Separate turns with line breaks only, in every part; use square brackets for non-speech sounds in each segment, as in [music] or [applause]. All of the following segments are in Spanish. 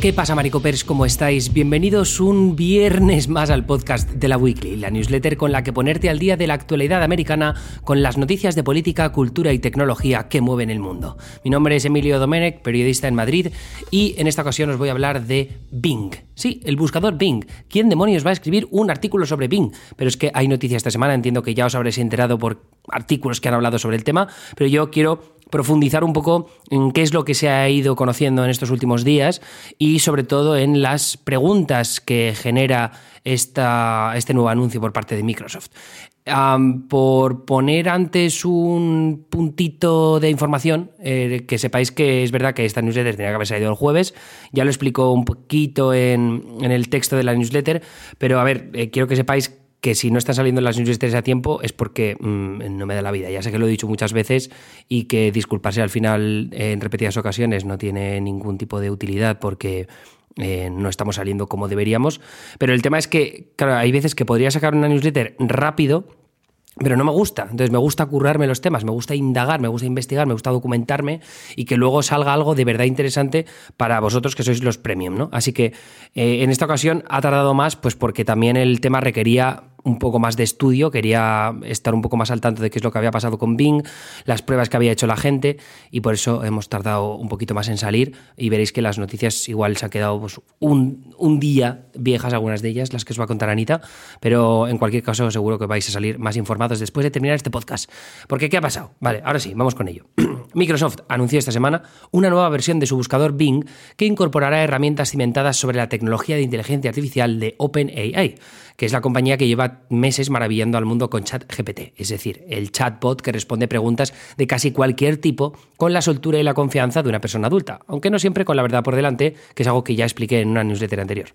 ¿Qué pasa, Maricopers? ¿Cómo estáis? Bienvenidos un viernes más al podcast de la Weekly, la newsletter con la que ponerte al día de la actualidad americana con las noticias de política, cultura y tecnología que mueven el mundo. Mi nombre es Emilio Domenech, periodista en Madrid, y en esta ocasión os voy a hablar de Bing. Sí, el buscador Bing. ¿Quién demonios va a escribir un artículo sobre Bing? Pero es que hay noticias esta semana, entiendo que ya os habréis enterado por artículos que han hablado sobre el tema, pero yo quiero profundizar un poco en qué es lo que se ha ido conociendo en estos últimos días y sobre todo en las preguntas que genera esta, este nuevo anuncio por parte de Microsoft. por poner antes un puntito de información, eh, que sepáis que es verdad que esta newsletter tenía que haber salido el jueves, ya lo explico un poquito en, el texto de la newsletter, pero a ver, eh, quiero que sepáis que si no están saliendo las newsletters a tiempo es porque mm, no me da la vida. Ya sé que lo he dicho muchas veces y que disculparse al final en repetidas ocasiones no tiene ningún tipo de utilidad porque eh, no estamos saliendo como deberíamos. Pero el tema es que, claro, hay veces que podría sacar una newsletter rápido pero no me gusta. Entonces me gusta currarme los temas, me gusta indagar, me gusta investigar, me gusta documentarme y que luego salga algo de verdad interesante para vosotros que sois los premium, ¿no? Así que eh, en esta ocasión ha tardado más, pues porque también el tema requería un poco más de estudio, quería estar un poco más al tanto de qué es lo que había pasado con Bing, las pruebas que había hecho la gente y por eso hemos tardado un poquito más en salir y veréis que las noticias igual se han quedado pues, un, un, día viejas algunas de ellas, las que os va a contar Anita, pero en cualquier caso seguro que vais a salir más informados después de terminar este podcast. Porque ¿qué ha pasado? Vale, ahora sí, vamos con ello. [clears throat] Microsoft anunció esta semana una nueva versión de su buscador Bing que incorporará herramientas cimentadas sobre la tecnología de inteligencia artificial de OpenAI, que es la compañía que lleva meses maravillando al mundo con ChatGPT, es decir, el chatbot que responde preguntas de casi cualquier tipo con la soltura y la confianza de una persona adulta, aunque no siempre con la verdad por delante, que es algo que ya expliqué en una newsletter anterior.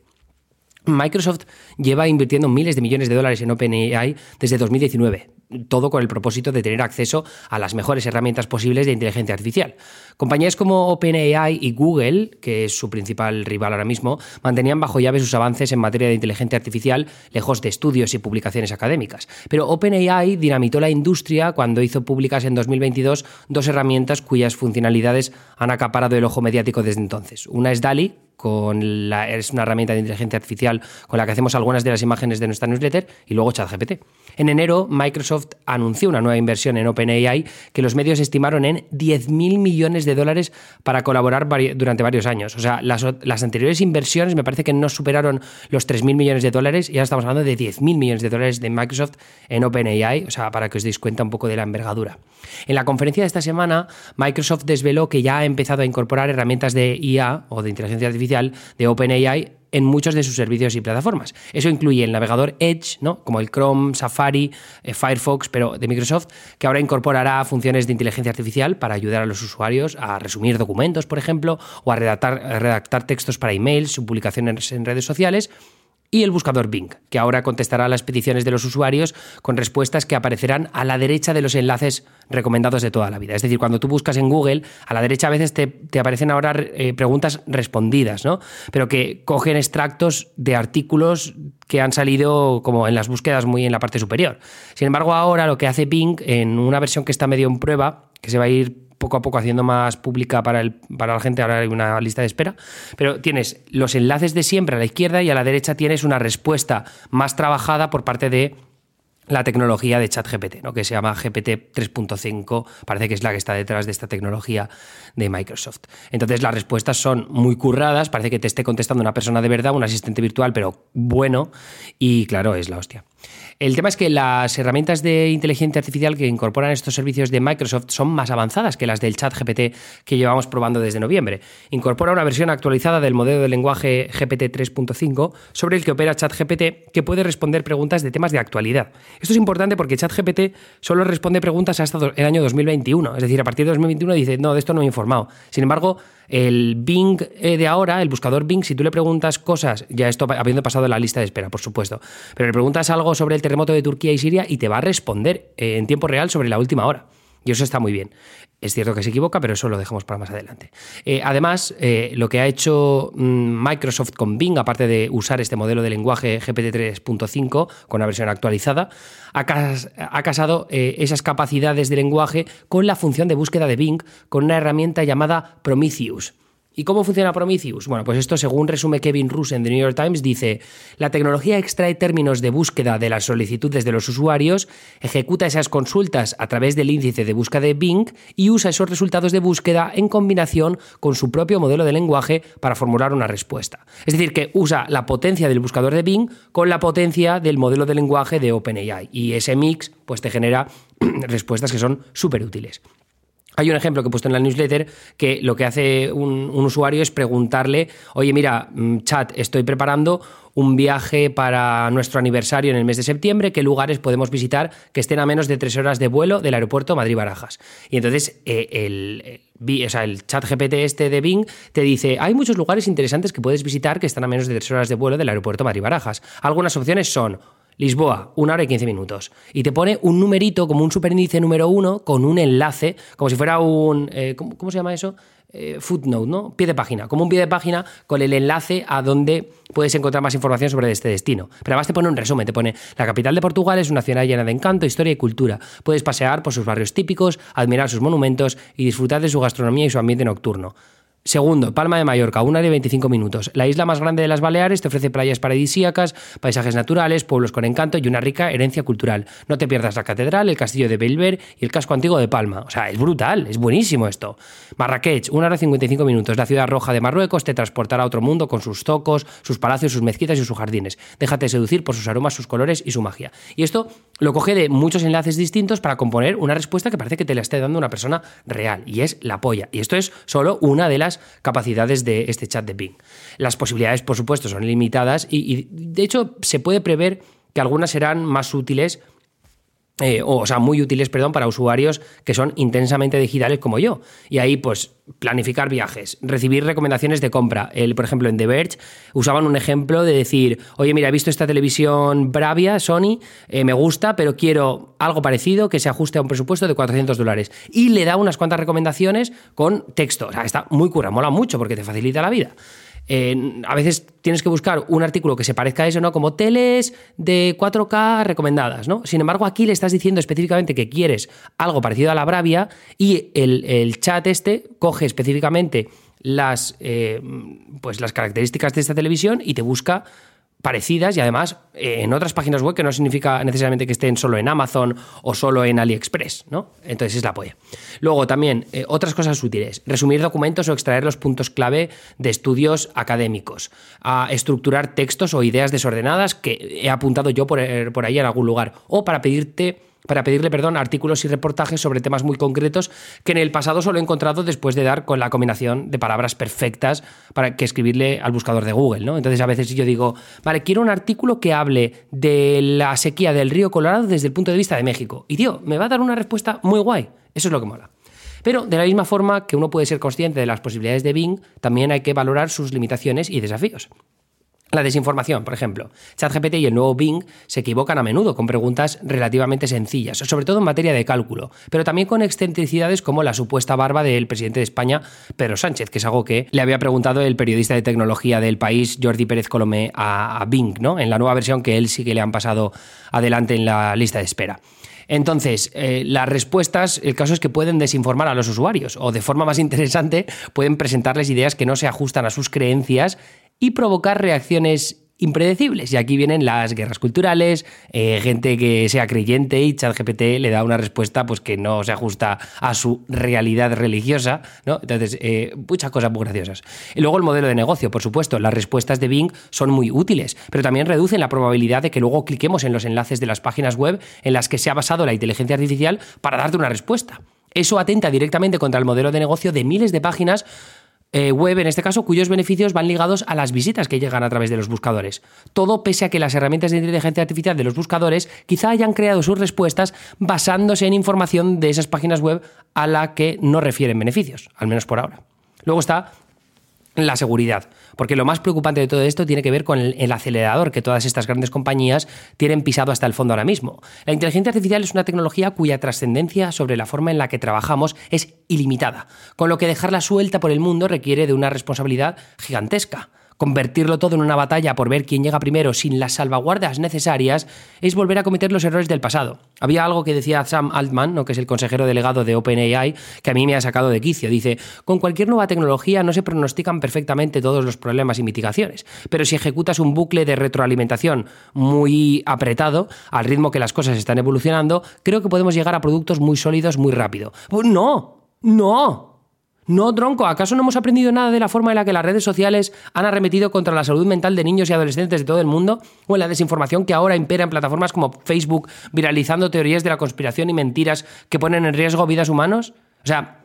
Microsoft lleva invirtiendo miles de millones de dólares en OpenAI desde 2019, todo con el propósito de tener acceso a las mejores herramientas posibles de inteligencia artificial. Compañías como OpenAI y Google, que es su principal rival ahora mismo, mantenían bajo llave sus avances en materia de inteligencia artificial lejos de estudios y publicaciones académicas. Pero OpenAI dinamitó la industria cuando hizo públicas en 2022 dos herramientas cuyas funcionalidades han acaparado el ojo mediático desde entonces. Una es DALI, es una herramienta de inteligencia artificial con la que hacemos algunas de las imágenes de nuestra newsletter, y luego ChatGPT. En enero, Microsoft anunció una nueva inversión en OpenAI que los medios estimaron en 10.000 millones de dólares para colaborar durante varios años. O sea, las, las anteriores inversiones me parece que no superaron los 3.000 millones de dólares y ahora estamos hablando de 10.000 millones de dólares de Microsoft en OpenAI, o sea, para que os deis cuenta un poco de la envergadura. En la conferencia de esta semana, Microsoft desveló que ya ha empezado a incorporar herramientas de IA o de inteligencia artificial de OpenAI en muchos de sus servicios y plataformas. Eso incluye el navegador Edge, ¿no? como el Chrome, Safari, eh, Firefox, pero de Microsoft, que ahora incorporará funciones de inteligencia artificial para ayudar a los usuarios a resumir documentos, por ejemplo, o a redactar, textos para emails, publicaciones en redes sociales y el buscador Bing, que ahora contestará las peticiones de los usuarios con respuestas que aparecerán a la derecha de los enlaces recomendados de toda la vida. Es decir, cuando tú buscas en Google, a la derecha a veces te, aparecen ahora eh, preguntas respondidas, ¿no? Pero que cogen extractos de artículos que han salido como en las búsquedas muy en la parte superior. Sin embargo, ahora lo que hace Bing en una versión que está medio en prueba, que se va a ir poco a poco haciendo más pública para, el, para la gente, ahora hay una lista de espera, pero tienes los enlaces de siempre a la izquierda y a la derecha tienes una respuesta más trabajada por parte de la tecnología de ChatGPT, ¿no? que se llama GPT 3.5, parece que es la que está detrás de esta tecnología de Microsoft. Entonces las respuestas son muy curradas, parece que te esté contestando una persona de verdad, un asistente virtual, pero bueno, y claro, es la hostia. El tema es que las herramientas de inteligencia artificial que incorporan estos servicios de Microsoft son más avanzadas que las del chat GPT que llevamos probando desde noviembre. Incorpora una versión actualizada del modelo de lenguaje GPT 3.5 sobre el que opera ChatGPT que puede responder preguntas de temas de actualidad. Esto es importante porque ChatGPT solo responde preguntas hasta el año 2021. Es decir, a partir de 2021 dice, no, de esto no he informado. Sin embargo, el Bing eh, de ahora, el buscador Bing, si tú le preguntas cosas, ya esto habiendo pasado la lista de espera, por supuesto, pero le preguntas algo sobre el terremoto de Turquía y Siria y te va a responder eh, en tiempo real sobre la última hora. Y eso está muy bien. Es cierto que se equivoca, pero eso lo dejamos para más adelante. Eh, además, lo que ha hecho mm, Microsoft con Bing, aparte de usar este modelo de lenguaje GPT 3.5 con una versión actualizada, ha, casado esas capacidades de lenguaje con la función de búsqueda de Bing con una herramienta llamada Prometheus. ¿Y cómo funciona Prometheus? Bueno, pues esto, según resume Kevin Roos en The New York Times, dice: La tecnología extrae términos de búsqueda de las solicitudes de los usuarios, ejecuta esas consultas a través del índice de búsqueda de Bing y usa esos resultados de búsqueda en combinación con su propio modelo de lenguaje para formular una respuesta. Es decir, que usa la potencia del buscador de Bing con la potencia del modelo de lenguaje de OpenAI. Y ese mix, pues te genera [clears throat] respuestas que son súper útiles. Hay un ejemplo que he puesto en la newsletter que lo que hace un, usuario es preguntarle, oye, mira, mm, chat, estoy preparando un viaje para nuestro aniversario en el mes de septiembre, qué lugares podemos visitar que estén a menos de tres horas de vuelo del aeropuerto Madrid-Barajas. Y entonces eh, el, el chat GPT este de Bing te dice, hay muchos lugares interesantes que puedes visitar que están a menos de tres horas de vuelo del aeropuerto Madrid-Barajas. Algunas opciones son Lisboa, una hora y quince minutos. Y te pone un numerito como un superíndice número uno con un enlace, como si fuera un. Eh, ¿cómo, se llama eso? Eh, footnote, ¿no? Pie de página, como un pie de página con el enlace a donde puedes encontrar más información sobre este destino. Pero además te pone un resumen, te pone la capital de Portugal es una ciudad llena de encanto, historia y cultura. Puedes pasear por sus barrios típicos, admirar sus monumentos y disfrutar de su gastronomía y su ambiente nocturno. Segundo, Palma de Mallorca, una de 25 minutos. La isla más grande de las Baleares te ofrece playas paradisíacas, paisajes naturales, pueblos con encanto y una rica herencia cultural. No te pierdas la catedral, el castillo de Belver y el casco antiguo de Palma. O sea, es brutal, es buenísimo esto. Marrakech, una hora y 55 minutos. La ciudad roja de Marruecos te transportará a otro mundo con sus zocos, sus palacios, sus mezquitas y sus jardines. Déjate seducir por sus aromas, sus colores y su magia. Y esto lo coge de muchos enlaces distintos para componer una respuesta que parece que te la esté dando una persona real. Y es la polla. Y esto es solo una de las capacidades de este chat de Bing. Las posibilidades, por supuesto, son limitadas y, de hecho se puede prever que algunas serán más útiles eh, o, sea, muy útiles, perdón, para usuarios que son intensamente digitales como yo. Y ahí, pues, planificar viajes, recibir recomendaciones de compra. El, por ejemplo, en The Verge usaban un ejemplo de decir, oye, mira, he visto esta televisión Bravia, Sony, eh, me gusta, pero quiero algo parecido que se ajuste a un presupuesto de 400 dólares. Y le da unas cuantas recomendaciones con texto. O sea, está muy cura, mola mucho porque te facilita la vida a veces tienes que buscar un artículo que se parezca a eso, ¿no? Como teles de 4K recomendadas, ¿no? Sin embargo, aquí le estás diciendo específicamente que quieres algo parecido a la Bravia y el, chat este coge específicamente las, eh, pues las características de esta televisión y te busca parecidas y además eh, en otras páginas web que no significa necesariamente que estén solo en Amazon o solo en AliExpress, ¿no? Entonces es la polla. Luego también eh, otras cosas útiles, resumir documentos o extraer los puntos clave de estudios académicos, a estructurar textos o ideas desordenadas que he apuntado yo por, por ahí en algún lugar o para pedirte para pedirle perdón artículos y reportajes sobre temas muy concretos que en el pasado solo he encontrado después de dar con la combinación de palabras perfectas para que escribirle al buscador de Google, ¿no? Entonces a veces yo digo, vale, quiero un artículo que hable de la sequía del río Colorado desde el punto de vista de México. Y tío, me va a dar una respuesta muy guay. Eso es lo que mola. Pero de la misma forma que uno puede ser consciente de las posibilidades de Bing, también hay que valorar sus limitaciones y desafíos. La desinformación, por ejemplo. ChatGPT y el nuevo Bing se equivocan a menudo con preguntas relativamente sencillas, sobre todo en materia de cálculo, pero también con excentricidades como la supuesta barba del presidente de España, Pedro Sánchez, que es algo que le había preguntado el periodista de tecnología del país, Jordi Pérez Colomé, a, Bing, ¿no? En la nueva versión que él sí que le han pasado adelante en la lista de espera. Entonces, eh, las respuestas, el caso es que pueden desinformar a los usuarios o de forma más interesante pueden presentarles ideas que no se ajustan a sus creencias y provocar reacciones impredecibles. Y aquí vienen las guerras culturales, eh, gente que sea creyente y ChatGPT le da una respuesta pues, que no se ajusta a su realidad religiosa. ¿no? Entonces, eh, muchas cosas muy graciosas. Y luego el modelo de negocio, por supuesto. Las respuestas de Bing son muy útiles, pero también reducen la probabilidad de que luego cliquemos en los enlaces de las páginas web en las que se ha basado la inteligencia artificial para darte una respuesta. Eso atenta directamente contra el modelo de negocio de miles de páginas eh, web, en este caso, cuyos beneficios van ligados a las visitas que llegan a través de los buscadores. Todo pese a que las herramientas de inteligencia artificial de los buscadores quizá hayan creado sus respuestas basándose en información de esas páginas web a la que no refieren beneficios, al menos por ahora. Luego está la seguridad. Porque lo más preocupante de todo esto tiene que ver con el, acelerador que todas estas grandes compañías tienen pisado hasta el fondo ahora mismo. La inteligencia artificial es una tecnología cuya trascendencia sobre la forma en la que trabajamos es ilimitada, con lo que dejarla suelta por el mundo requiere de una responsabilidad gigantesca. Convertirlo todo en una batalla por ver quién llega primero sin las salvaguardas necesarias es volver a cometer los errores del pasado. Había algo que decía Sam Altman, ¿no? que es el consejero delegado de OpenAI, que a mí me ha sacado de quicio. Dice, con cualquier nueva tecnología no se pronostican perfectamente todos los problemas y mitigaciones, pero si ejecutas un bucle de retroalimentación muy apretado, al ritmo que las cosas están evolucionando, creo que podemos llegar a productos muy sólidos muy rápido. Pues no, no, no, tronco, ¿acaso no hemos aprendido nada de la forma en la que las redes sociales han arremetido contra la salud mental de niños y adolescentes de todo el mundo? ¿O en la desinformación que ahora impera en plataformas como Facebook, viralizando teorías de la conspiración y mentiras que ponen en riesgo vidas humanos? O sea,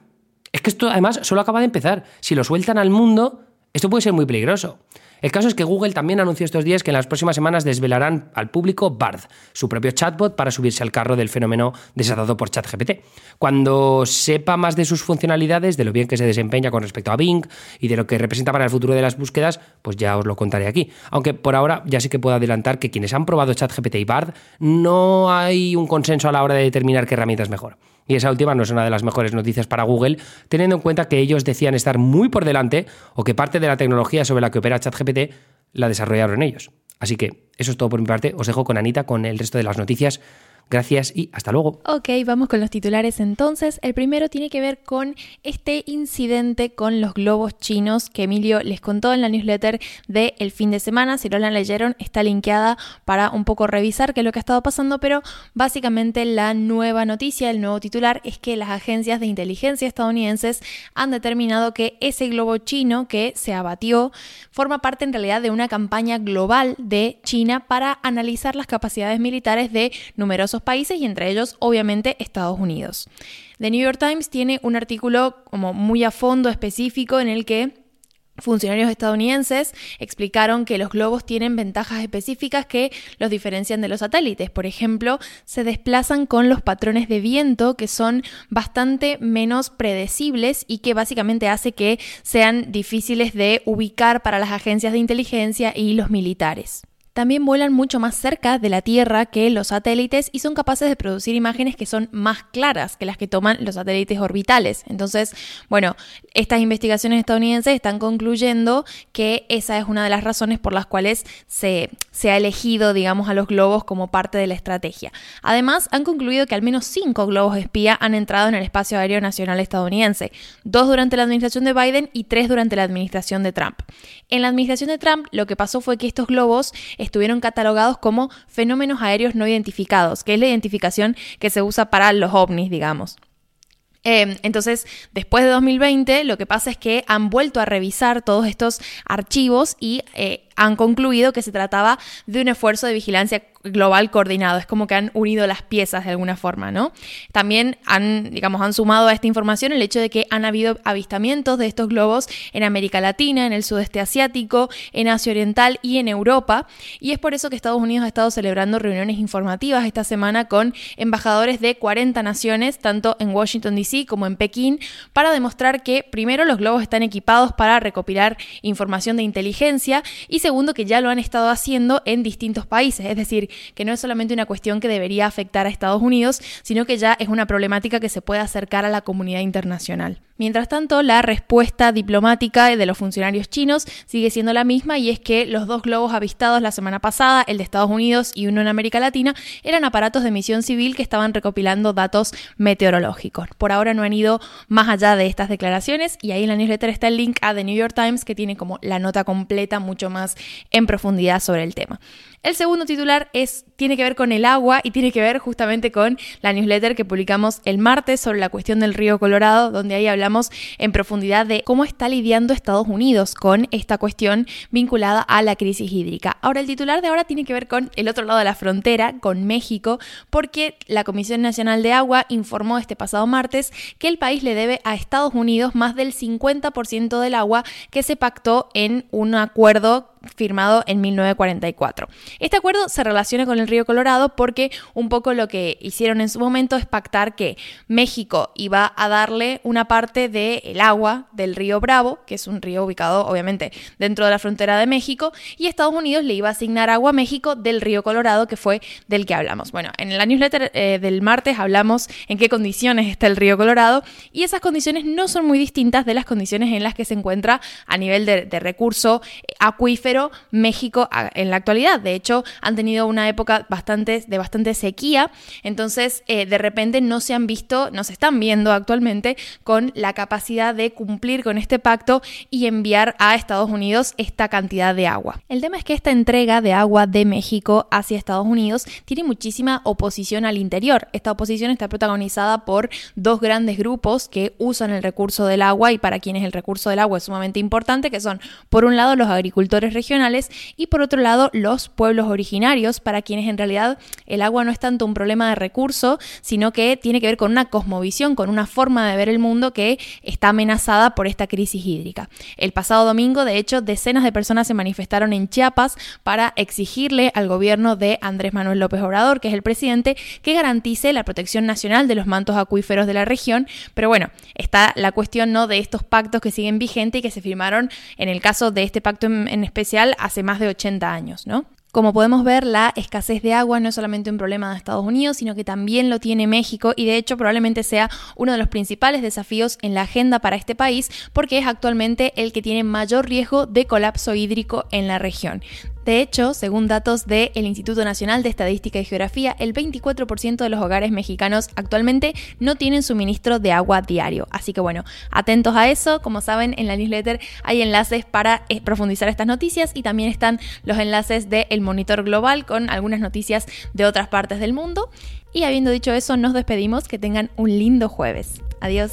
es que esto además solo acaba de empezar. Si lo sueltan al mundo, esto puede ser muy peligroso. El caso es que Google también anunció estos días que en las próximas semanas desvelarán al público Bard, su propio chatbot para subirse al carro del fenómeno desatado por ChatGPT. Cuando sepa más de sus funcionalidades, de lo bien que se desempeña con respecto a Bing y de lo que representa para el futuro de las búsquedas, pues ya os lo contaré aquí. Aunque por ahora ya sí que puedo adelantar que quienes han probado ChatGPT y Bard no hay un consenso a la hora de determinar qué herramienta es mejor. Y esa última no es una de las mejores noticias para Google, teniendo en cuenta que ellos decían estar muy por delante o que parte de la tecnología sobre la que opera ChatGPT la desarrollaron ellos. Así que eso es todo por mi parte. Os dejo con Anita con el resto de las noticias. Gracias y hasta luego.
Ok, vamos con los titulares entonces. El primero tiene que ver con este incidente con los globos chinos que Emilio les contó en la newsletter de el fin de semana. Si no la leyeron, está linkeada para un poco revisar qué es lo que ha estado pasando, pero básicamente la nueva noticia, el nuevo titular es que las agencias de inteligencia estadounidenses han determinado que ese globo chino que se abatió forma parte en realidad de una campaña global de China para analizar las capacidades militares de numerosos países y entre ellos obviamente Estados Unidos. The New York Times tiene un artículo como muy a fondo específico en el que Funcionarios estadounidenses explicaron que los globos tienen ventajas específicas que los diferencian de los satélites. Por ejemplo, se desplazan con los patrones de viento que son bastante menos predecibles y que básicamente hace que sean difíciles de ubicar para las agencias de inteligencia y los militares también vuelan mucho más cerca de la Tierra que los satélites y son capaces de producir imágenes que son más claras que las que toman los satélites orbitales. Entonces, bueno, estas investigaciones estadounidenses están concluyendo que esa es una de las razones por las cuales se, se ha elegido, digamos, a los globos como parte de la estrategia. Además, han concluido que al menos cinco globos espía han entrado en el espacio aéreo nacional estadounidense, dos durante la administración de Biden y tres durante la administración de Trump. En la administración de Trump, lo que pasó fue que estos globos estuvieron catalogados como fenómenos aéreos no identificados, que es la identificación que se usa para los ovnis, digamos. Em, entonces, después de 2020, lo que pasa es que han vuelto a revisar todos estos archivos y eh, han concluido que se trataba de un esfuerzo de vigilancia global coordinado. Es como que han unido las piezas de alguna forma, ¿no? También han, digamos, han sumado a esta información el hecho de que han habido avistamientos de estos globos en América Latina, en el sudeste asiático, en Asia Oriental y en Europa. Y es por eso que Estados Unidos ha estado celebrando reuniones informativas esta semana con embajadores de 40 naciones, tanto en Washington, D.C. como en Pekín, para demostrar que primero los globos están equipados para recopilar información de inteligencia y segundo que ya lo han estado haciendo en distintos países. Es decir, que no es solamente una cuestión que debería afectar a Estados Unidos, sino que ya es una problemática que se puede acercar a la comunidad internacional. Mientras tanto, la respuesta diplomática de los funcionarios chinos sigue siendo la misma y es que los dos globos avistados la semana pasada, el de Estados Unidos y uno en América Latina, eran aparatos de misión civil que estaban recopilando datos meteorológicos. Por ahora no han ido más allá de estas declaraciones y ahí en la newsletter está el link a The New York Times que tiene como la nota completa mucho más en profundidad sobre el tema. El segundo titular es, tiene que ver con el agua y tiene que ver justamente con la newsletter que publicamos el martes sobre la cuestión del río Colorado, donde ahí hablamos en profundidad de cómo está lidiando Estados Unidos con esta cuestión vinculada a la crisis hídrica. Ahora, el titular de ahora tiene que ver con el otro lado de la frontera, con México, porque la Comisión Nacional de Agua informó este pasado martes que el país le debe a Estados Unidos más del 50% del agua que se pactó en un acuerdo firmado en 1944. Este acuerdo se relaciona con el río Colorado porque un poco lo que hicieron en su momento es pactar que México iba a darle una parte del agua del río Bravo, que es un río ubicado obviamente dentro de la frontera de México, y Estados Unidos le iba a asignar agua a México del río Colorado, que fue del que hablamos. Bueno, en la newsletter eh, del martes hablamos en qué condiciones está el río Colorado y esas condiciones no son muy distintas de las condiciones en las que se encuentra a nivel de, de recurso acuífero México en la actualidad. De hecho, han tenido una época de bastante sequía, entonces eh, de repente no se han visto, no se están viendo actualmente con la capacidad de cumplir con este pacto y enviar a Estados Unidos esta cantidad de agua. El tema es que esta entrega de agua de México hacia Estados Unidos tiene muchísima oposición al interior. Esta oposición está protagonizada por dos grandes grupos que usan el recurso del agua y para quienes el recurso del agua es sumamente importante, que son por un lado los agricultores regionales y por otro lado los pueblos originarios, para quienes en realidad el agua no es tanto un problema de recurso, sino que tiene que ver con una cosmovisión, con una forma de ver el mundo que está amenazada por esta crisis hídrica. El pasado domingo, de hecho, decenas de personas se manifestaron en Chiapas para exigirle al gobierno de Andrés Manuel López Obrador, que es el presidente, que garantice la protección nacional de los mantos acuíferos de la región. Pero bueno, está la cuestión ¿no? de estos pactos que siguen vigentes y que se firmaron en el caso de este pacto en, en hace más de 80 años, ¿no? Como podemos ver, la escasez de agua no es solamente un problema de Estados Unidos, sino que también lo tiene México y de hecho probablemente sea uno de los principales desafíos en la agenda para este país porque es actualmente el que tiene mayor riesgo de colapso hídrico en la región. De hecho, según datos del Instituto Nacional de Estadística y Geografía, el 24% de los hogares mexicanos actualmente no tienen suministro de agua diario. Así que bueno, atentos a eso. Como saben, en la newsletter hay enlaces para eh, profundizar estas noticias y también están los enlaces del Monitor Global con algunas noticias de otras partes del mundo. Y habiendo dicho eso, nos despedimos. Que tengan un lindo jueves. Adiós.